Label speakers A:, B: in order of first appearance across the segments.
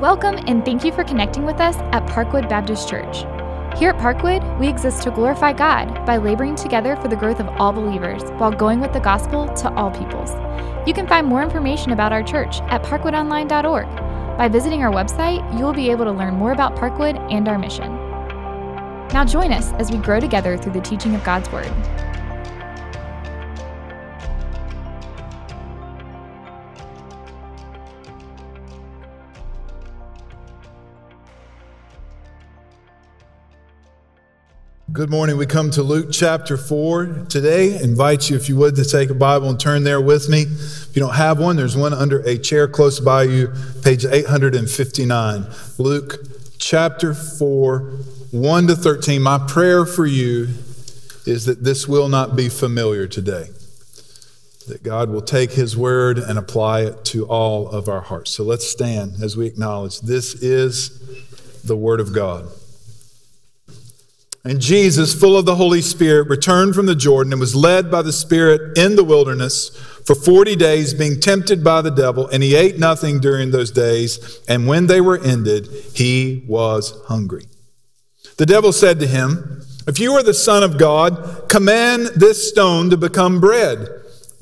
A: Welcome and thank you for connecting with us at Parkwood Baptist Church. Here at Parkwood, we exist to glorify God by laboring together for the growth of all believers while going with the gospel to all peoples. You can find more information about our church at parkwoodonline.org. By visiting our website, you will be able to learn more about Parkwood and our mission. Now join us as we grow together through the teaching of God's Word.
B: Good morning. We come to Luke chapter 4 today. Invite you, if you would, to take a Bible and turn there with me. If you don't have one, there's one under a chair close by you, page 859. Luke chapter 4, 1 to 13. My prayer for you is that this will not be familiar today, that God will take his word and apply it to all of our hearts. So let's stand as we acknowledge this is the word of God. And Jesus, full of the Holy Spirit, returned from the Jordan and was led by the Spirit in the wilderness for 40 days, being tempted by the devil. And he ate nothing during those days. And when they were ended, he was hungry. The devil said to him, If you are the Son of God, command this stone to become bread.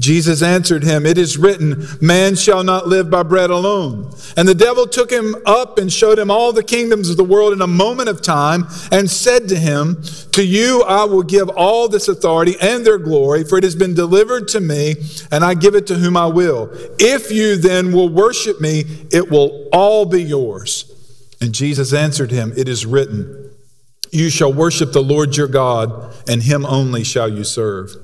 B: Jesus answered him, It is written, Man shall not live by bread alone. And the devil took him up and showed him all the kingdoms of the world in a moment of time, and said to him, To you I will give all this authority and their glory, for it has been delivered to me, and I give it to whom I will. If you then will worship me, it will all be yours. And Jesus answered him, It is written, You shall worship the Lord your God, and him only shall you serve.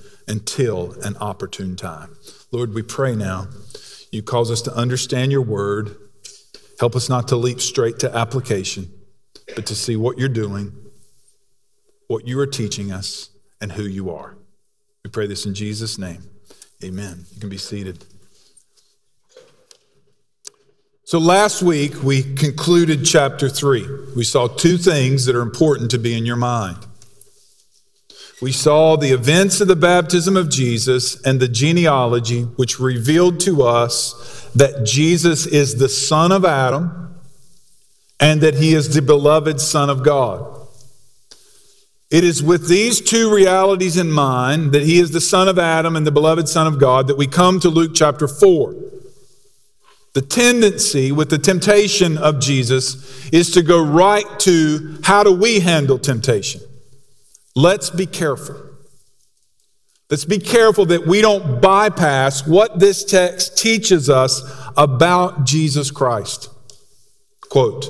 B: until an opportune time. Lord, we pray now. You cause us to understand your word. Help us not to leap straight to application, but to see what you're doing, what you are teaching us, and who you are. We pray this in Jesus' name. Amen. You can be seated. So last week, we concluded chapter three. We saw two things that are important to be in your mind we saw the events of the baptism of Jesus and the genealogy, which revealed to us that Jesus is the son of Adam and that he is the beloved son of God. It is with these two realities in mind that he is the son of Adam and the beloved son of God that we come to Luke chapter 4. The tendency with the temptation of Jesus is to go right to how do we handle temptation? Let's be careful. Let's be careful that we don't bypass what this text teaches us about Jesus Christ. Quote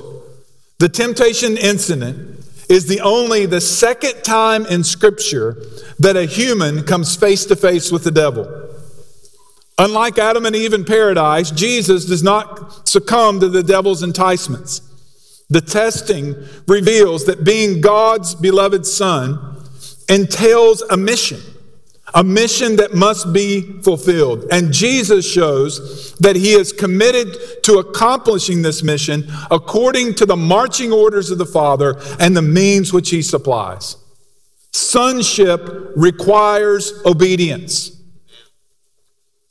B: The temptation incident is the only the second time in Scripture that a human comes face to face with the devil. Unlike Adam and Eve in paradise, Jesus does not succumb to the devil's enticements. The testing reveals that being God's beloved Son, entails a mission, a mission that must be fulfilled. And Jesus shows that he is committed to accomplishing this mission according to the marching orders of the Father and the means which he supplies. Sonship requires obedience,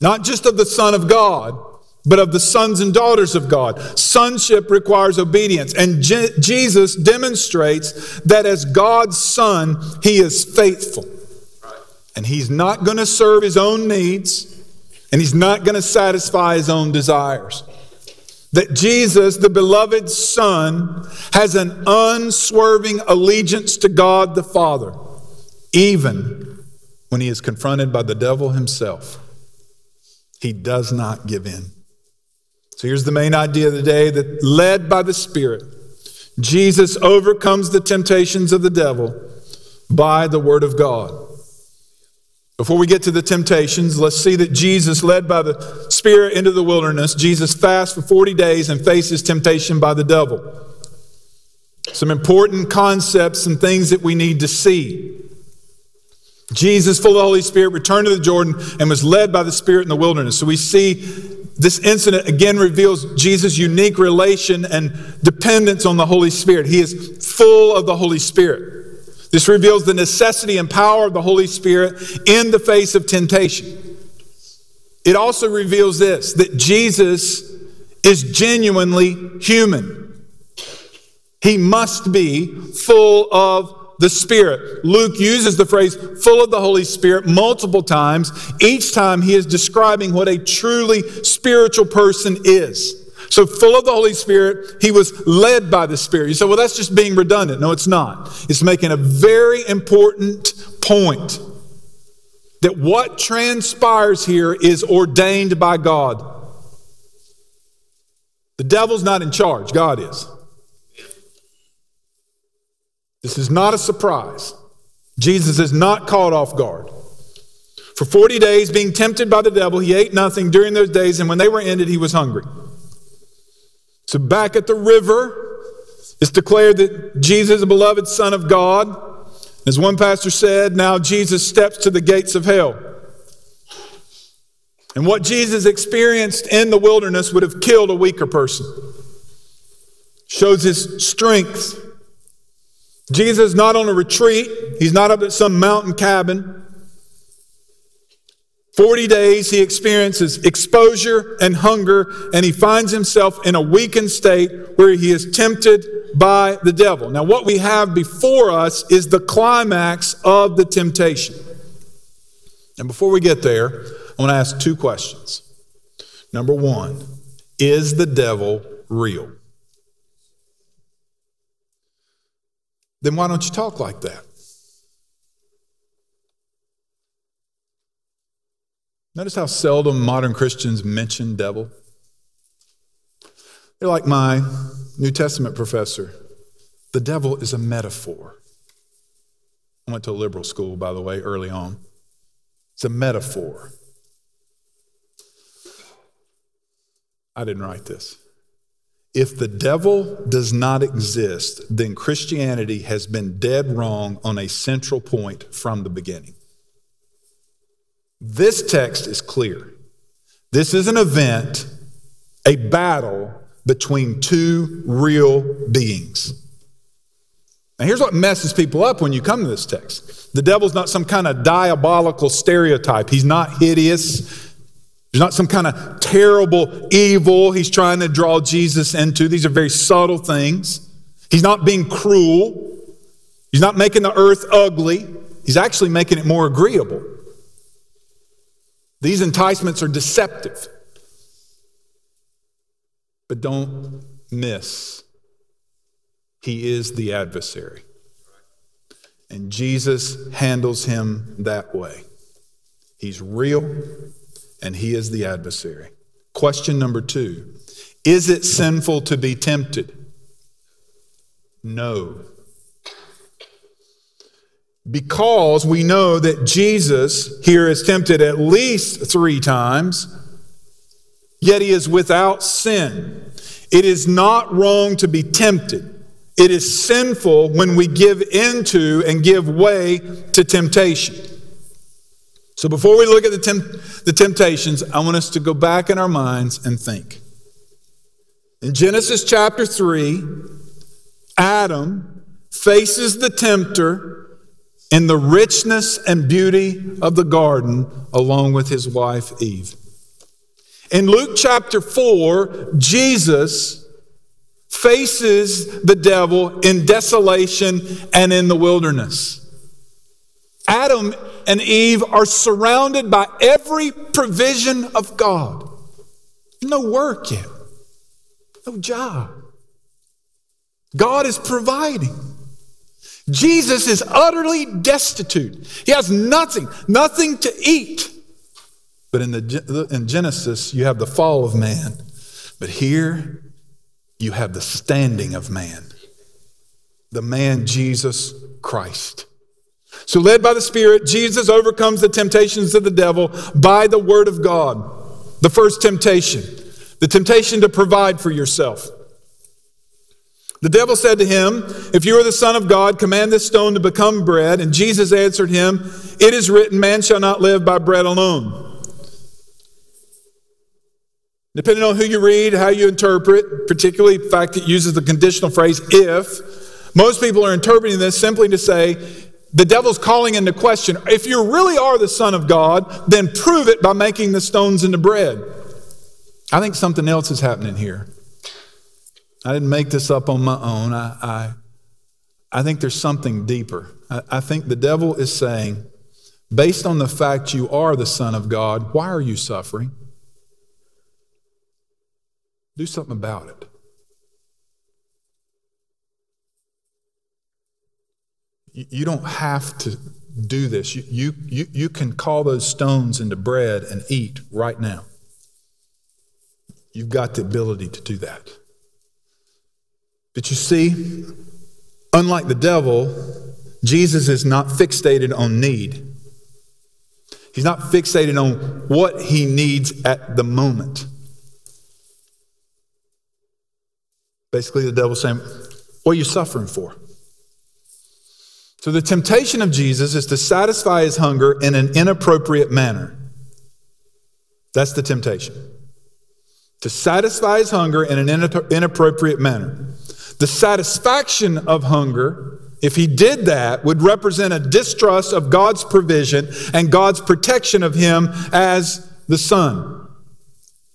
B: not just of the Son of God but of the sons and daughters of God. Sonship requires obedience. And Je- Jesus demonstrates that as God's son, he is faithful. And he's not going to serve his own needs, and he's not going to satisfy his own desires. That Jesus, the beloved Son, has an unswerving allegiance to God the Father, even when he is confronted by the devil himself. He does not give in. So here's the main idea of the day that led by the Spirit, Jesus overcomes the temptations of the devil by the Word of God. Before we get to the temptations, let's see that Jesus, led by the Spirit into the wilderness, Jesus fasts for 40 days and faces temptation by the devil. some important concepts and things that we need to see. Jesus, full of the Holy Spirit, returned to the Jordan and was led by the Spirit in the wilderness. So we see this incident again reveals Jesus' unique relation and dependence on the Holy Spirit. He is full of the Holy Spirit. This reveals the necessity and power of the Holy Spirit in the face of temptation. It also reveals this that Jesus is genuinely human. He must be full of the Spirit. Luke uses the phrase full of the Holy Spirit multiple times. Each time he is describing what a truly spiritual person is. So, full of the Holy Spirit, he was led by the Spirit. You say, well, that's just being redundant. No, it's not. It's making a very important point that what transpires here is ordained by God. The devil's not in charge, God is. This is not a surprise. Jesus is not caught off guard. For 40 days, being tempted by the devil, he ate nothing during those days, and when they were ended, he was hungry. So, back at the river, it's declared that Jesus the beloved Son of God. As one pastor said, now Jesus steps to the gates of hell. And what Jesus experienced in the wilderness would have killed a weaker person. Shows his strength Jesus is not on a retreat, he's not up at some mountain cabin. 40 days he experiences exposure and hunger, and he finds himself in a weakened state where he is tempted by the devil. Now, what we have before us is the climax of the temptation. And before we get there, I want to ask two questions. Number one, is the devil real? Then why don't you talk like that? Notice how seldom modern Christians mention devil. They're like my New Testament professor. The devil is a metaphor. I went to a liberal school, by the way, early on. It's a metaphor. I didn't write this. If the devil does not exist, then Christianity has been dead wrong on a central point from the beginning. This text is clear. This is an event, a battle between two real beings. Now, here's what messes people up when you come to this text the devil's not some kind of diabolical stereotype, he's not hideous. There's not some kind of terrible evil he's trying to draw Jesus into. These are very subtle things. He's not being cruel. He's not making the earth ugly. He's actually making it more agreeable. These enticements are deceptive. But don't miss, he is the adversary. And Jesus handles him that way. He's real and he is the adversary. Question number two Is it sinful to be tempted? No. Because we know that Jesus here is tempted at least three times, yet he is without sin. It is not wrong to be tempted. It is sinful when we give into and give way to temptation. So before we look at the, temp- the temptations, I want us to go back in our minds and think. In Genesis chapter 3, Adam faces the tempter in the richness and beauty of the garden along with his wife Eve. In Luke chapter 4, Jesus faces the devil in desolation and in the wilderness. Adam and Eve are surrounded by every provision of God. No work yet, no job. God is providing. Jesus is utterly destitute. He has nothing, nothing to eat. But in, the, in Genesis, you have the fall of man. But here, you have the standing of man. The man, Jesus Christ. So, led by the Spirit, Jesus overcomes the temptations of the devil by the Word of God. The first temptation, the temptation to provide for yourself. The devil said to him, If you are the Son of God, command this stone to become bread. And Jesus answered him, It is written, Man shall not live by bread alone. Depending on who you read, how you interpret, particularly the fact it uses the conditional phrase if, most people are interpreting this simply to say, the devil's calling into question if you really are the Son of God, then prove it by making the stones into bread. I think something else is happening here. I didn't make this up on my own. I, I, I think there's something deeper. I, I think the devil is saying, based on the fact you are the Son of God, why are you suffering? Do something about it. You don't have to do this. You, you, you, can call those stones into bread and eat right now. You've got the ability to do that. But you see, unlike the devil, Jesus is not fixated on need. He's not fixated on what he needs at the moment. Basically, the devil's saying, What are you suffering for? So, the temptation of Jesus is to satisfy his hunger in an inappropriate manner. That's the temptation. To satisfy his hunger in an inappropriate manner. The satisfaction of hunger, if he did that, would represent a distrust of God's provision and God's protection of him as the Son.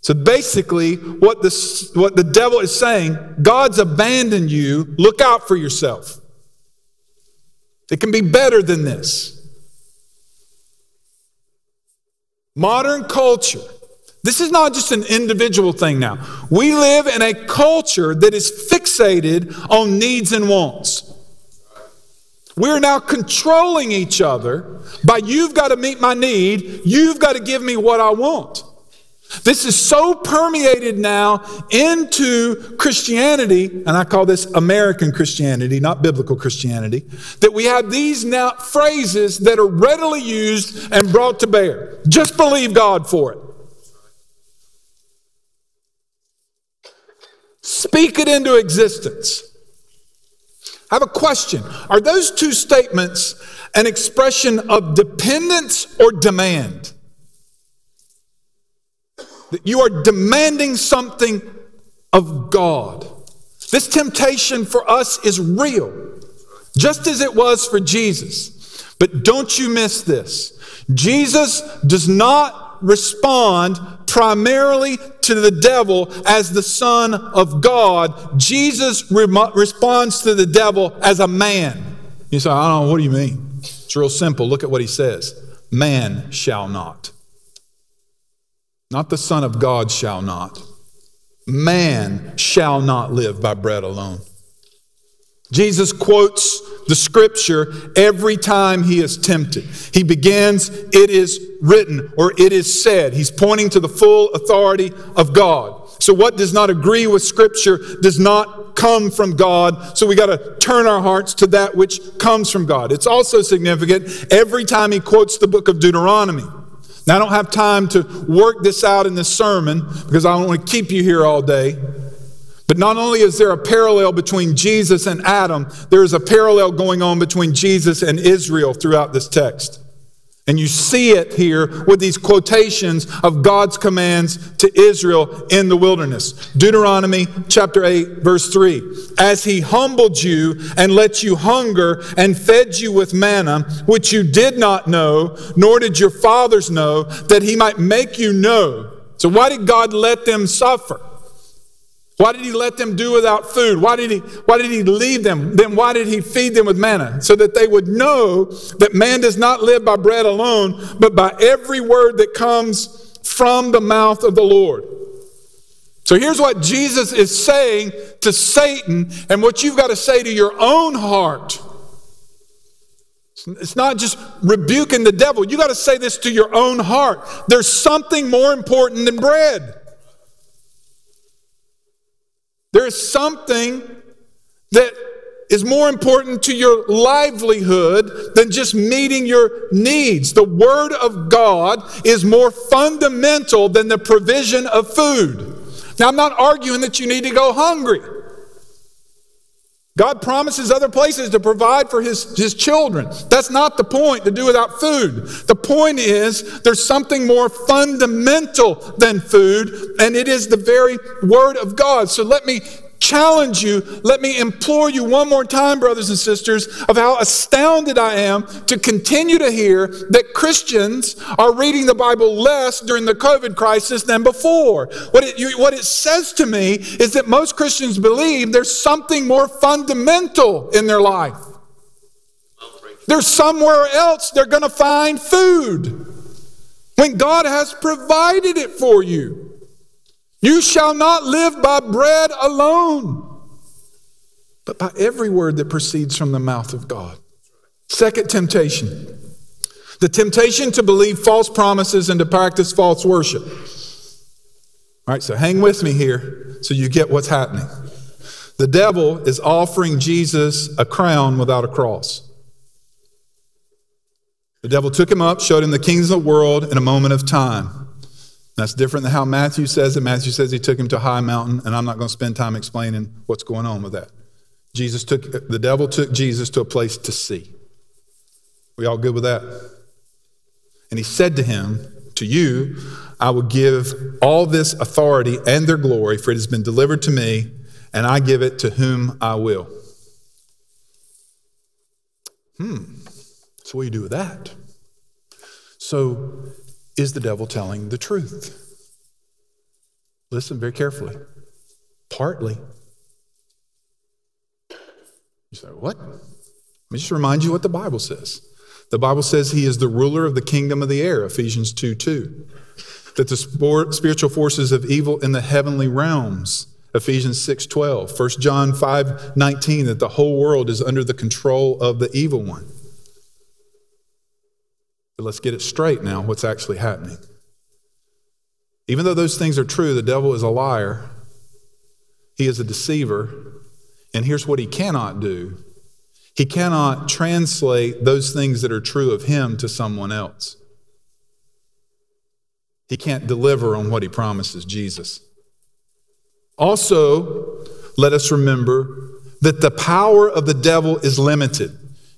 B: So basically, what the, what the devil is saying, God's abandoned you, look out for yourself. It can be better than this. Modern culture this is not just an individual thing now. We live in a culture that is fixated on needs and wants. We're now controlling each other by you've got to meet my need, you've got to give me what I want. This is so permeated now into Christianity, and I call this American Christianity, not biblical Christianity, that we have these now phrases that are readily used and brought to bear. Just believe God for it. Speak it into existence. I have a question. Are those two statements an expression of dependence or demand? That you are demanding something of God. This temptation for us is real, just as it was for Jesus. But don't you miss this. Jesus does not respond primarily to the devil as the Son of God. Jesus re- responds to the devil as a man. You say, I don't know, what do you mean? It's real simple. Look at what he says Man shall not. Not the Son of God shall not. Man shall not live by bread alone. Jesus quotes the scripture every time he is tempted. He begins, It is written, or it is said. He's pointing to the full authority of God. So, what does not agree with scripture does not come from God. So, we got to turn our hearts to that which comes from God. It's also significant every time he quotes the book of Deuteronomy. Now, I don't have time to work this out in this sermon because I don't want to keep you here all day. But not only is there a parallel between Jesus and Adam, there is a parallel going on between Jesus and Israel throughout this text. And you see it here with these quotations of God's commands to Israel in the wilderness. Deuteronomy chapter 8, verse 3. As he humbled you and let you hunger and fed you with manna, which you did not know, nor did your fathers know, that he might make you know. So, why did God let them suffer? Why did he let them do without food? Why did he, why did he leave them? Then why did he feed them with manna? So that they would know that man does not live by bread alone, but by every word that comes from the mouth of the Lord. So here's what Jesus is saying to Satan and what you've got to say to your own heart. It's not just rebuking the devil. You got to say this to your own heart. There's something more important than bread. There is something that is more important to your livelihood than just meeting your needs. The Word of God is more fundamental than the provision of food. Now, I'm not arguing that you need to go hungry. God promises other places to provide for his, his children. That's not the point to do without food. The point is there's something more fundamental than food, and it is the very word of God. So let me challenge you, let me implore you one more time, brothers and sisters, of how astounded I am to continue to hear that Christians are reading the Bible less during the COVID crisis than before. What it, you, what it says to me is that most Christians believe there's something more fundamental in their life. There's somewhere else they're going to find food when God has provided it for you. You shall not live by bread alone, but by every word that proceeds from the mouth of God. Second temptation the temptation to believe false promises and to practice false worship. All right, so hang with me here so you get what's happening. The devil is offering Jesus a crown without a cross. The devil took him up, showed him the kings of the world in a moment of time. That's different than how Matthew says it. Matthew says he took him to a high mountain, and I'm not going to spend time explaining what's going on with that. Jesus took, the devil took Jesus to a place to see. We all good with that? And he said to him, To you, I will give all this authority and their glory, for it has been delivered to me, and I give it to whom I will. Hmm. So, what do you do with that? So, is the devil telling the truth? Listen very carefully. Partly. You say, what? Let me just remind you what the Bible says. The Bible says he is the ruler of the kingdom of the air, Ephesians 2 2. That the spiritual forces of evil in the heavenly realms, Ephesians 6 12. 1 John 5 19, that the whole world is under the control of the evil one. But let's get it straight now what's actually happening. Even though those things are true, the devil is a liar, he is a deceiver, and here's what he cannot do he cannot translate those things that are true of him to someone else. He can't deliver on what he promises Jesus. Also, let us remember that the power of the devil is limited.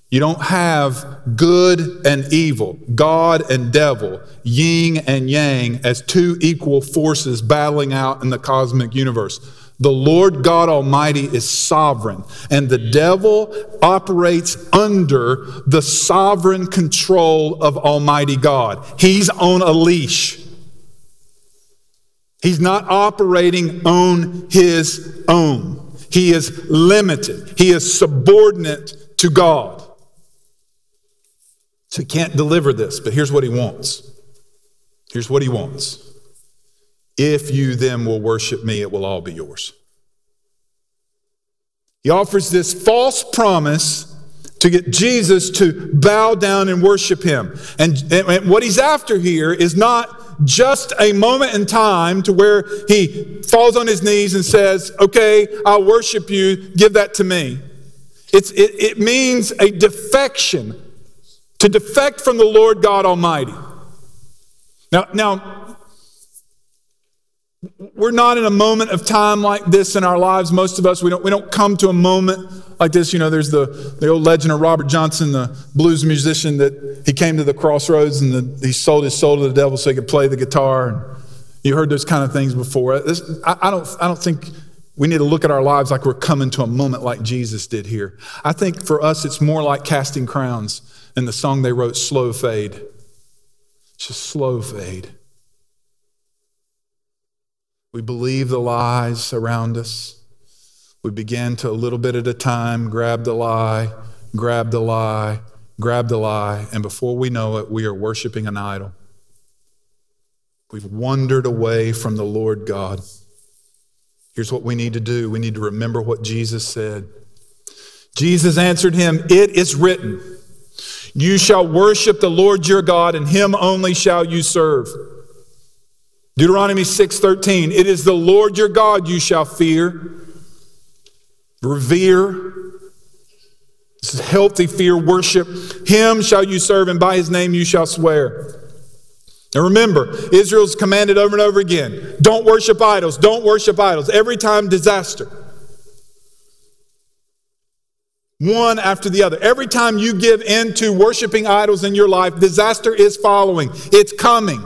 B: You don't have good and evil, God and devil, yin and yang as two equal forces battling out in the cosmic universe. The Lord God Almighty is sovereign, and the devil operates under the sovereign control of Almighty God. He's on a leash. He's not operating on his own. He is limited. He is subordinate to God. So he can't deliver this, but here's what he wants. Here's what he wants. If you then will worship me, it will all be yours. He offers this false promise to get Jesus to bow down and worship him. And, and, what he's after here is not just a moment in time to where he falls on his knees and says, Okay, I'll worship you, give that to me. It's, it, it means a defection to defect from the Lord God Almighty. Now, now, we're not in a moment of time like this in our lives. Most of us, we don't, we don't come to a moment like this. You know, there's the, the old legend of Robert Johnson, the blues musician, that he came to the crossroads and the, he sold his soul to the devil so he could play the guitar. And you heard those kind of things before. Uh, this, I, I, don't, I don't think we need to look at our lives like we're coming to a moment like Jesus did here. I think for us, it's more like casting crowns and the song they wrote, Slow Fade. Just slow fade. We believe the lies around us. We begin to, a little bit at a time, grab the lie, grab the lie, grab the lie, and before we know it, we are worshiping an idol. We've wandered away from the Lord God. Here's what we need to do we need to remember what Jesus said. Jesus answered him, It is written. You shall worship the Lord your God, and him only shall you serve. Deuteronomy 6:13 It is the Lord your God you shall fear, revere. This is healthy fear worship. Him shall you serve, and by his name you shall swear. And remember, Israel's commanded over and over again don't worship idols, don't worship idols. Every time, disaster. One after the other. Every time you give in to worshiping idols in your life, disaster is following. It's coming.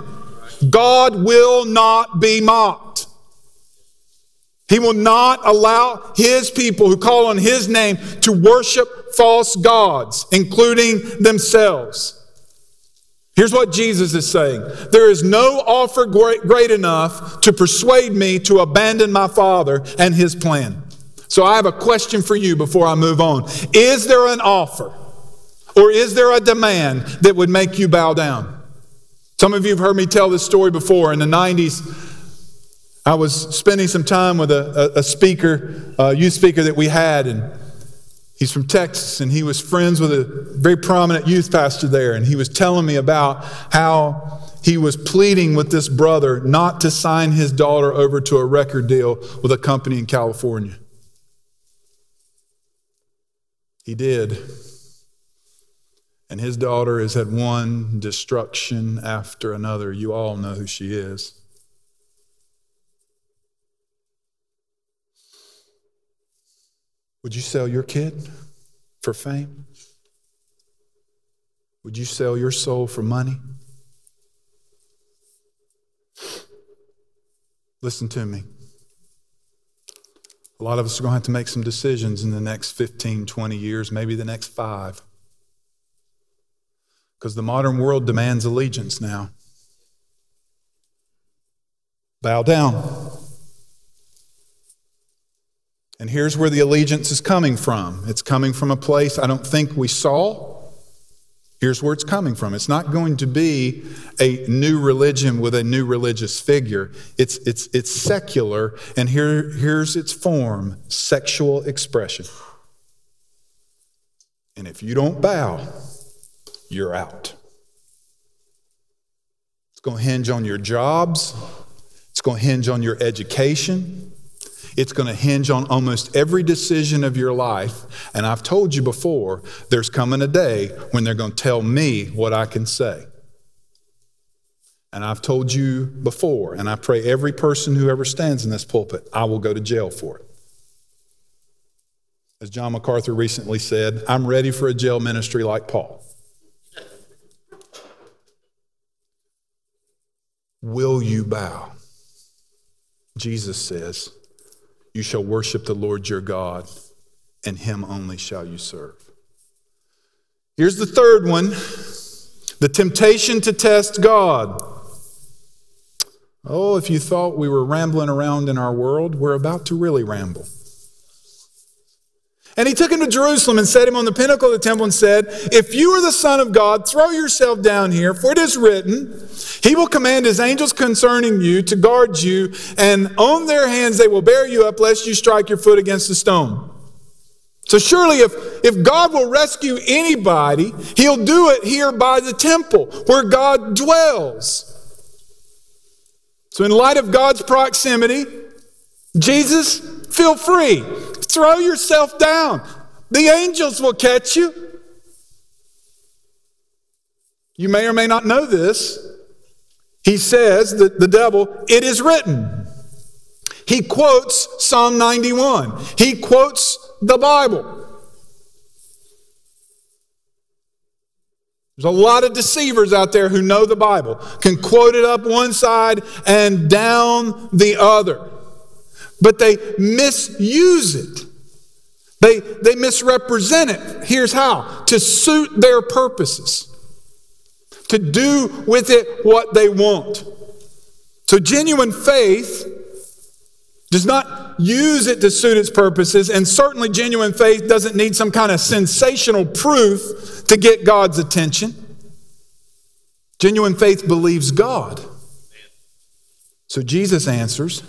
B: God will not be mocked. He will not allow his people who call on his name to worship false gods, including themselves. Here's what Jesus is saying There is no offer great, enough to persuade me to abandon my Father and his plan. So I have a question for you before I move on. Is there an offer or is there a demand that would make you bow down? Some of you have heard me tell this story before. In the 90s, I was spending some time with a, a, a speaker, a youth speaker that we had, and He's from Texas, and he was friends with a very prominent youth pastor there. And he was telling me about how he was pleading with this brother not to sign his daughter over to a record deal with a company in California. He did. And his daughter has had one destruction after another. You all know who she is. Would you sell your kid for fame? Would you sell your soul for money? Listen to me. A lot of us are going to have to make some decisions in the next 15, 20 years, maybe the next five. Because the modern world demands allegiance now. Bow down. And here's where the allegiance is coming from it's coming from a place I don't think we saw. Here's where it's coming from. It's not going to be a new religion with a new religious figure. It's, it's, it's secular, and here, here's its form sexual expression. And if you don't bow, you're out. It's going to hinge on your jobs, it's going to hinge on your education, it's going to hinge on almost every decision of your life. And I've told you before, there's coming a day when they're going to tell me what I can say. And I've told you before, and I pray every person who ever stands in this pulpit, I will go to jail for it. As John MacArthur recently said, I'm ready for a jail ministry like Paul. Will you bow? Jesus says, you shall worship the Lord your God, and him only shall you serve. Here's the third one the temptation to test God. Oh, if you thought we were rambling around in our world, we're about to really ramble. And he took him to Jerusalem and set him on the pinnacle of the temple and said, If you are the Son of God, throw yourself down here, for it is written, He will command His angels concerning you to guard you, and on their hands they will bear you up, lest you strike your foot against a stone. So surely if, if God will rescue anybody, He'll do it here by the temple where God dwells. So in light of God's proximity, Jesus, feel free. Throw yourself down. The angels will catch you. You may or may not know this. He says that the devil, it is written. He quotes Psalm 91. He quotes the Bible. There's a lot of deceivers out there who know the Bible, can quote it up one side and down the other but they misuse it. They, they misrepresent it. Here's how to suit their purposes, to do with it what they want. So, genuine faith does not use it to suit its purposes, and certainly, genuine faith doesn't need some kind of sensational proof to get God's attention. Genuine faith believes God. So, Jesus answers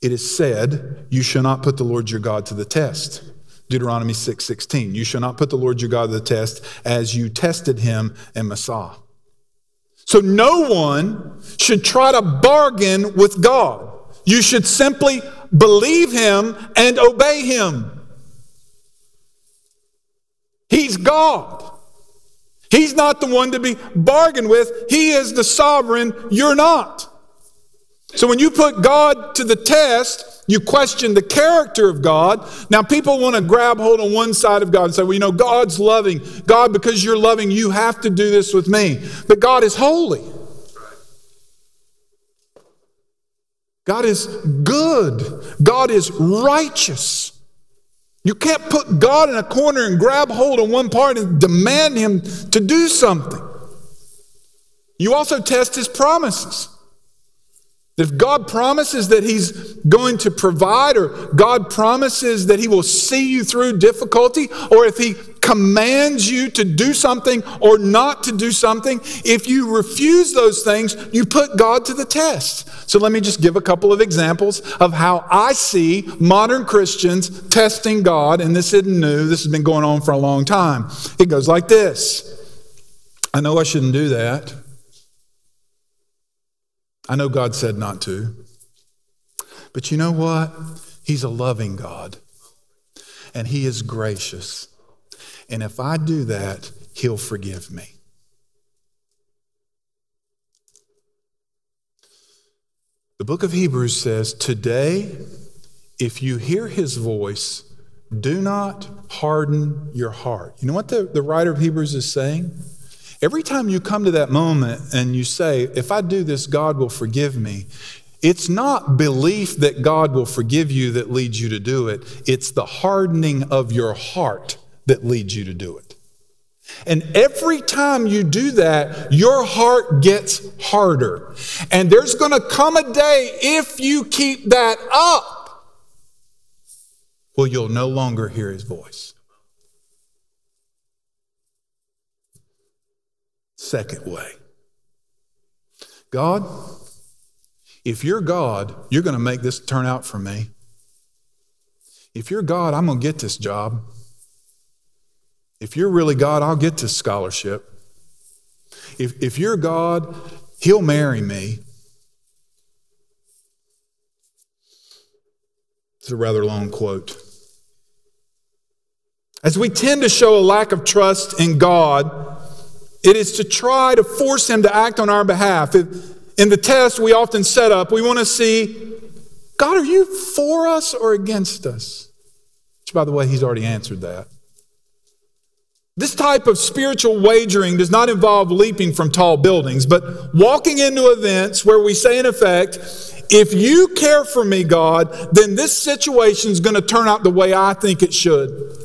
B: it is said, You shall not put the Lord your God to the test. Deuteronomy 6 16. You shall not put the Lord your God to the test as you tested him in Massah. So no one should try to bargain with God. You should simply believe him and obey him. He's God. He's not the one to be bargained with. He is the sovereign. You're not. So when you put God to the test, You question the character of God. Now, people want to grab hold on one side of God and say, well, you know, God's loving. God, because you're loving, you have to do this with me. But God is holy. God is good. God is righteous. You can't put God in a corner and grab hold of one part and demand Him to do something. You also test His promises. If God promises that He's going to provide, or God promises that He will see you through difficulty, or if He commands you to do something or not to do something, if you refuse those things, you put God to the test. So let me just give a couple of examples of how I see modern Christians testing God, and this isn't new, this has been going on for a long time. It goes like this I know I shouldn't do that. I know God said not to. But you know what? He's a loving God, and He is gracious. And if I do that, He'll forgive me. The book of Hebrews says, Today, if you hear His voice, do not harden your heart. You know what the, the writer of Hebrews is saying? Every time you come to that moment and you say, if I do this, God will forgive me, it's not belief that God will forgive you that leads you to do it, it's the hardening of your heart that leads you to do it. And every time you do that, your heart gets harder. And there's going to come a day, if you keep that up, well, you'll no longer hear his voice. Second way. God, if you're God, you're going to make this turn out for me. If you're God, I'm going to get this job. If you're really God, I'll get this scholarship. If, if you're God, He'll marry me. It's a rather long quote. As we tend to show a lack of trust in God, it is to try to force him to act on our behalf. In the test we often set up, we want to see God, are you for us or against us? Which, by the way, he's already answered that. This type of spiritual wagering does not involve leaping from tall buildings, but walking into events where we say, in effect, if you care for me, God, then this situation is going to turn out the way I think it should.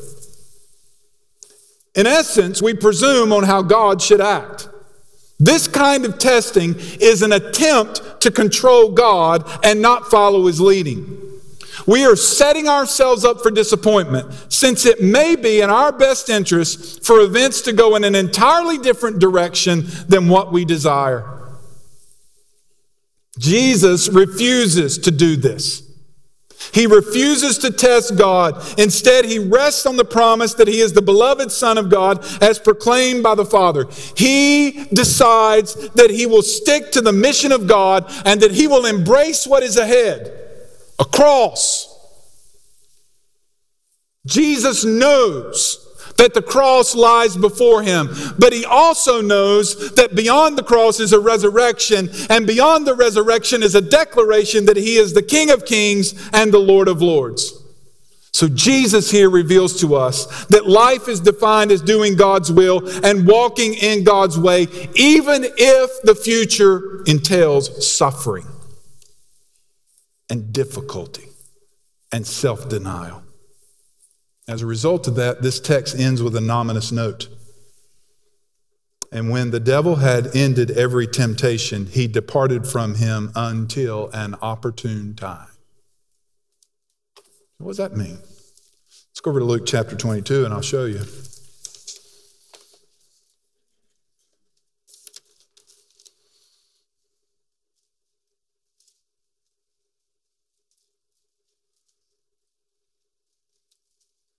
B: In essence, we presume on how God should act. This kind of testing is an attempt to control God and not follow his leading. We are setting ourselves up for disappointment since it may be in our best interest for events to go in an entirely different direction than what we desire. Jesus refuses to do this. He refuses to test God. Instead, he rests on the promise that he is the beloved Son of God as proclaimed by the Father. He decides that he will stick to the mission of God and that he will embrace what is ahead a cross. Jesus knows that the cross lies before him. But he also knows that beyond the cross is a resurrection, and beyond the resurrection is a declaration that he is the King of kings and the Lord of lords. So Jesus here reveals to us that life is defined as doing God's will and walking in God's way, even if the future entails suffering and difficulty and self denial. As a result of that, this text ends with an ominous note. And when the devil had ended every temptation, he departed from him until an opportune time. What does that mean? Let's go over to Luke chapter 22 and I'll show you.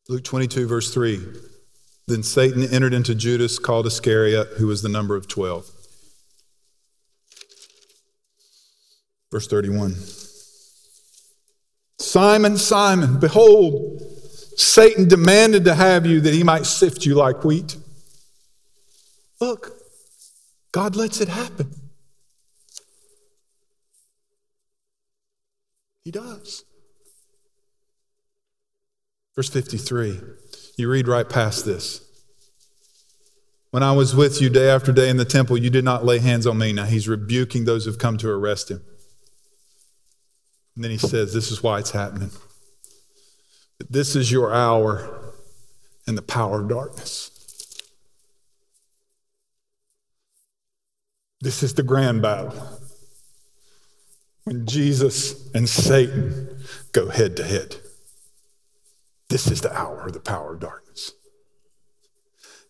B: Luke 22, verse 3. Then Satan entered into Judas, called Iscariot, who was the number of 12. Verse 31. Simon, Simon, behold, Satan demanded to have you that he might sift you like wheat. Look, God lets it happen. He does. Verse 53, you read right past this. When I was with you day after day in the temple, you did not lay hands on me. Now he's rebuking those who've come to arrest him. And then he says, This is why it's happening. This is your hour and the power of darkness. This is the grand battle. When Jesus and Satan go head to head. This is the hour of the power of darkness.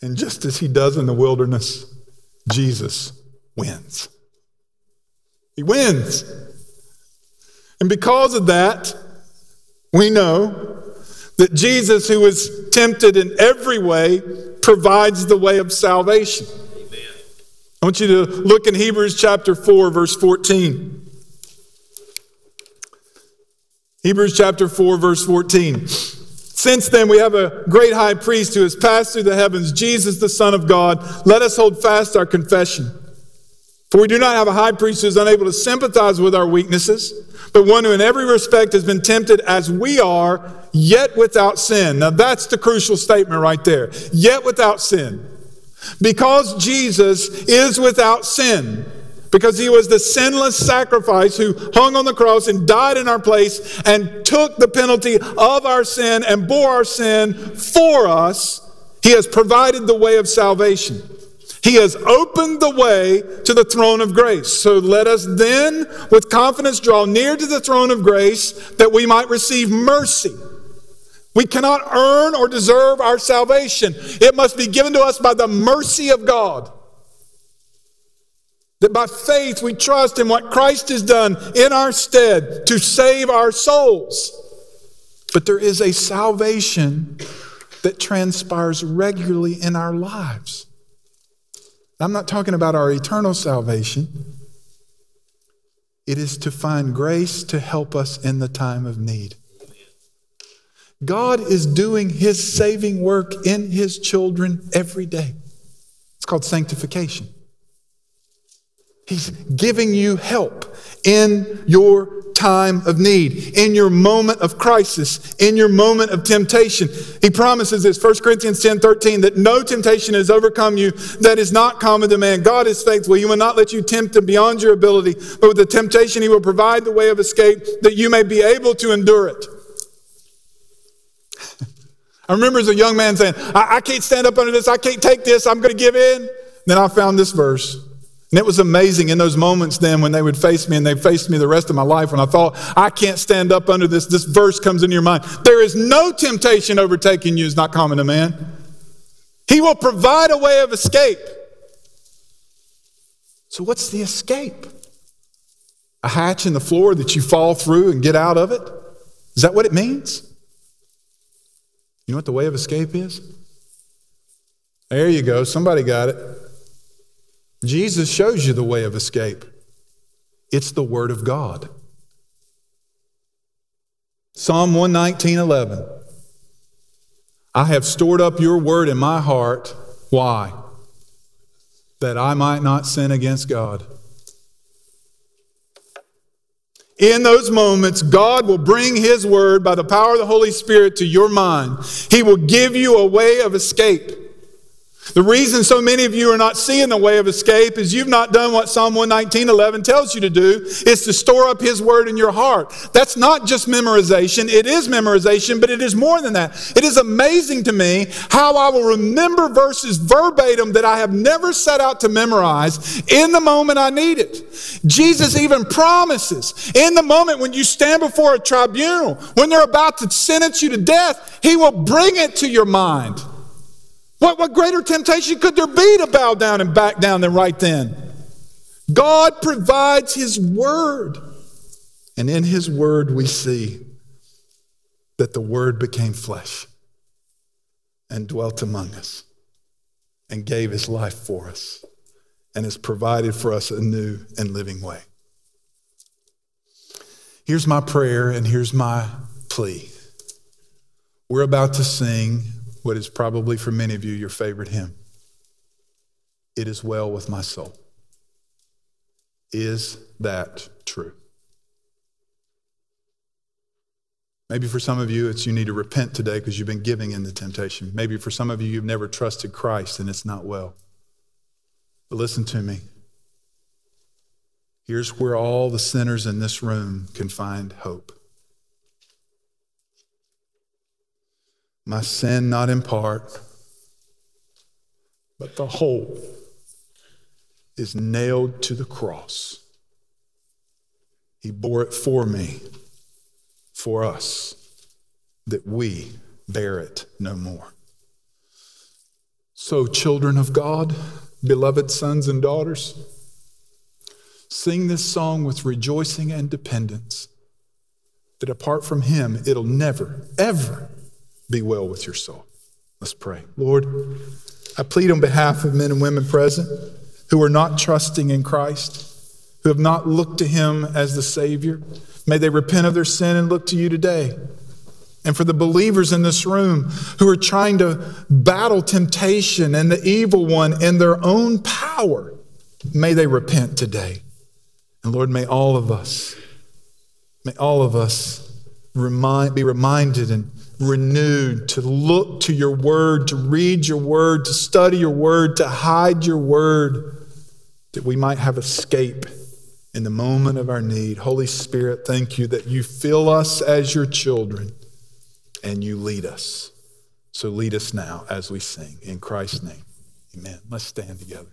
B: And just as he does in the wilderness, Jesus wins. He wins. And because of that, we know that Jesus, who was tempted in every way, provides the way of salvation. Amen. I want you to look in Hebrews chapter 4, verse 14. Hebrews chapter 4, verse 14. Since then, we have a great high priest who has passed through the heavens, Jesus, the Son of God. Let us hold fast our confession. For we do not have a high priest who is unable to sympathize with our weaknesses, but one who in every respect has been tempted as we are, yet without sin. Now that's the crucial statement right there. Yet without sin. Because Jesus is without sin, because he was the sinless sacrifice who hung on the cross and died in our place and took the penalty of our sin and bore our sin for us, he has provided the way of salvation. He has opened the way to the throne of grace. So let us then, with confidence, draw near to the throne of grace that we might receive mercy. We cannot earn or deserve our salvation, it must be given to us by the mercy of God. That by faith we trust in what Christ has done in our stead to save our souls. But there is a salvation that transpires regularly in our lives. I'm not talking about our eternal salvation. It is to find grace to help us in the time of need. God is doing his saving work in his children every day. It's called sanctification. He's giving you help in your time of need, in your moment of crisis, in your moment of temptation. He promises this, 1 Corinthians 10 13, that no temptation has overcome you that is not common to man. God is faithful. He will not let you tempt him beyond your ability, but with the temptation, he will provide the way of escape that you may be able to endure it. I remember as a young man saying, I, I can't stand up under this, I can't take this, I'm going to give in. Then I found this verse. And it was amazing in those moments then when they would face me and they faced me the rest of my life when I thought, I can't stand up under this. This verse comes into your mind. There is no temptation overtaking you is not common to man. He will provide a way of escape. So, what's the escape? A hatch in the floor that you fall through and get out of it? Is that what it means? You know what the way of escape is? There you go. Somebody got it. Jesus shows you the way of escape. It's the Word of God. Psalm 119, 11. I have stored up your word in my heart. Why? That I might not sin against God. In those moments, God will bring His word by the power of the Holy Spirit to your mind. He will give you a way of escape. The reason so many of you are not seeing the way of escape is you've not done what Psalm 119, 11 tells you to do, is to store up His Word in your heart. That's not just memorization. It is memorization, but it is more than that. It is amazing to me how I will remember verses verbatim that I have never set out to memorize in the moment I need it. Jesus even promises in the moment when you stand before a tribunal, when they're about to sentence you to death, He will bring it to your mind. What, what greater temptation could there be to bow down and back down than right then? God provides His Word. And in His Word, we see that the Word became flesh and dwelt among us and gave His life for us and has provided for us a new and living way. Here's my prayer and here's my plea. We're about to sing what is probably for many of you your favorite hymn. It is well with my soul. Is that true? Maybe for some of you, it's you need to repent today because you've been giving in the temptation. Maybe for some of you, you've never trusted Christ and it's not well. But listen to me. Here's where all the sinners in this room can find hope. My sin, not in part, but the whole, is nailed to the cross. He bore it for me, for us, that we bear it no more. So, children of God, beloved sons and daughters, sing this song with rejoicing and dependence that apart from Him, it'll never, ever be well with your soul. Let's pray. Lord, I plead on behalf of men and women present who are not trusting in Christ, who have not looked to Him as the Savior. May they repent of their sin and look to you today. And for the believers in this room who are trying to battle temptation and the evil one in their own power, may they repent today. And Lord, may all of us, may all of us remind, be reminded and renewed to look to your word, to read your word, to study your word, to hide your word, that we might have escape in the moment of our need. Holy Spirit, thank you that you fill us as your children and you lead us. So lead us now as we sing. In Christ's name, amen. Let's stand together.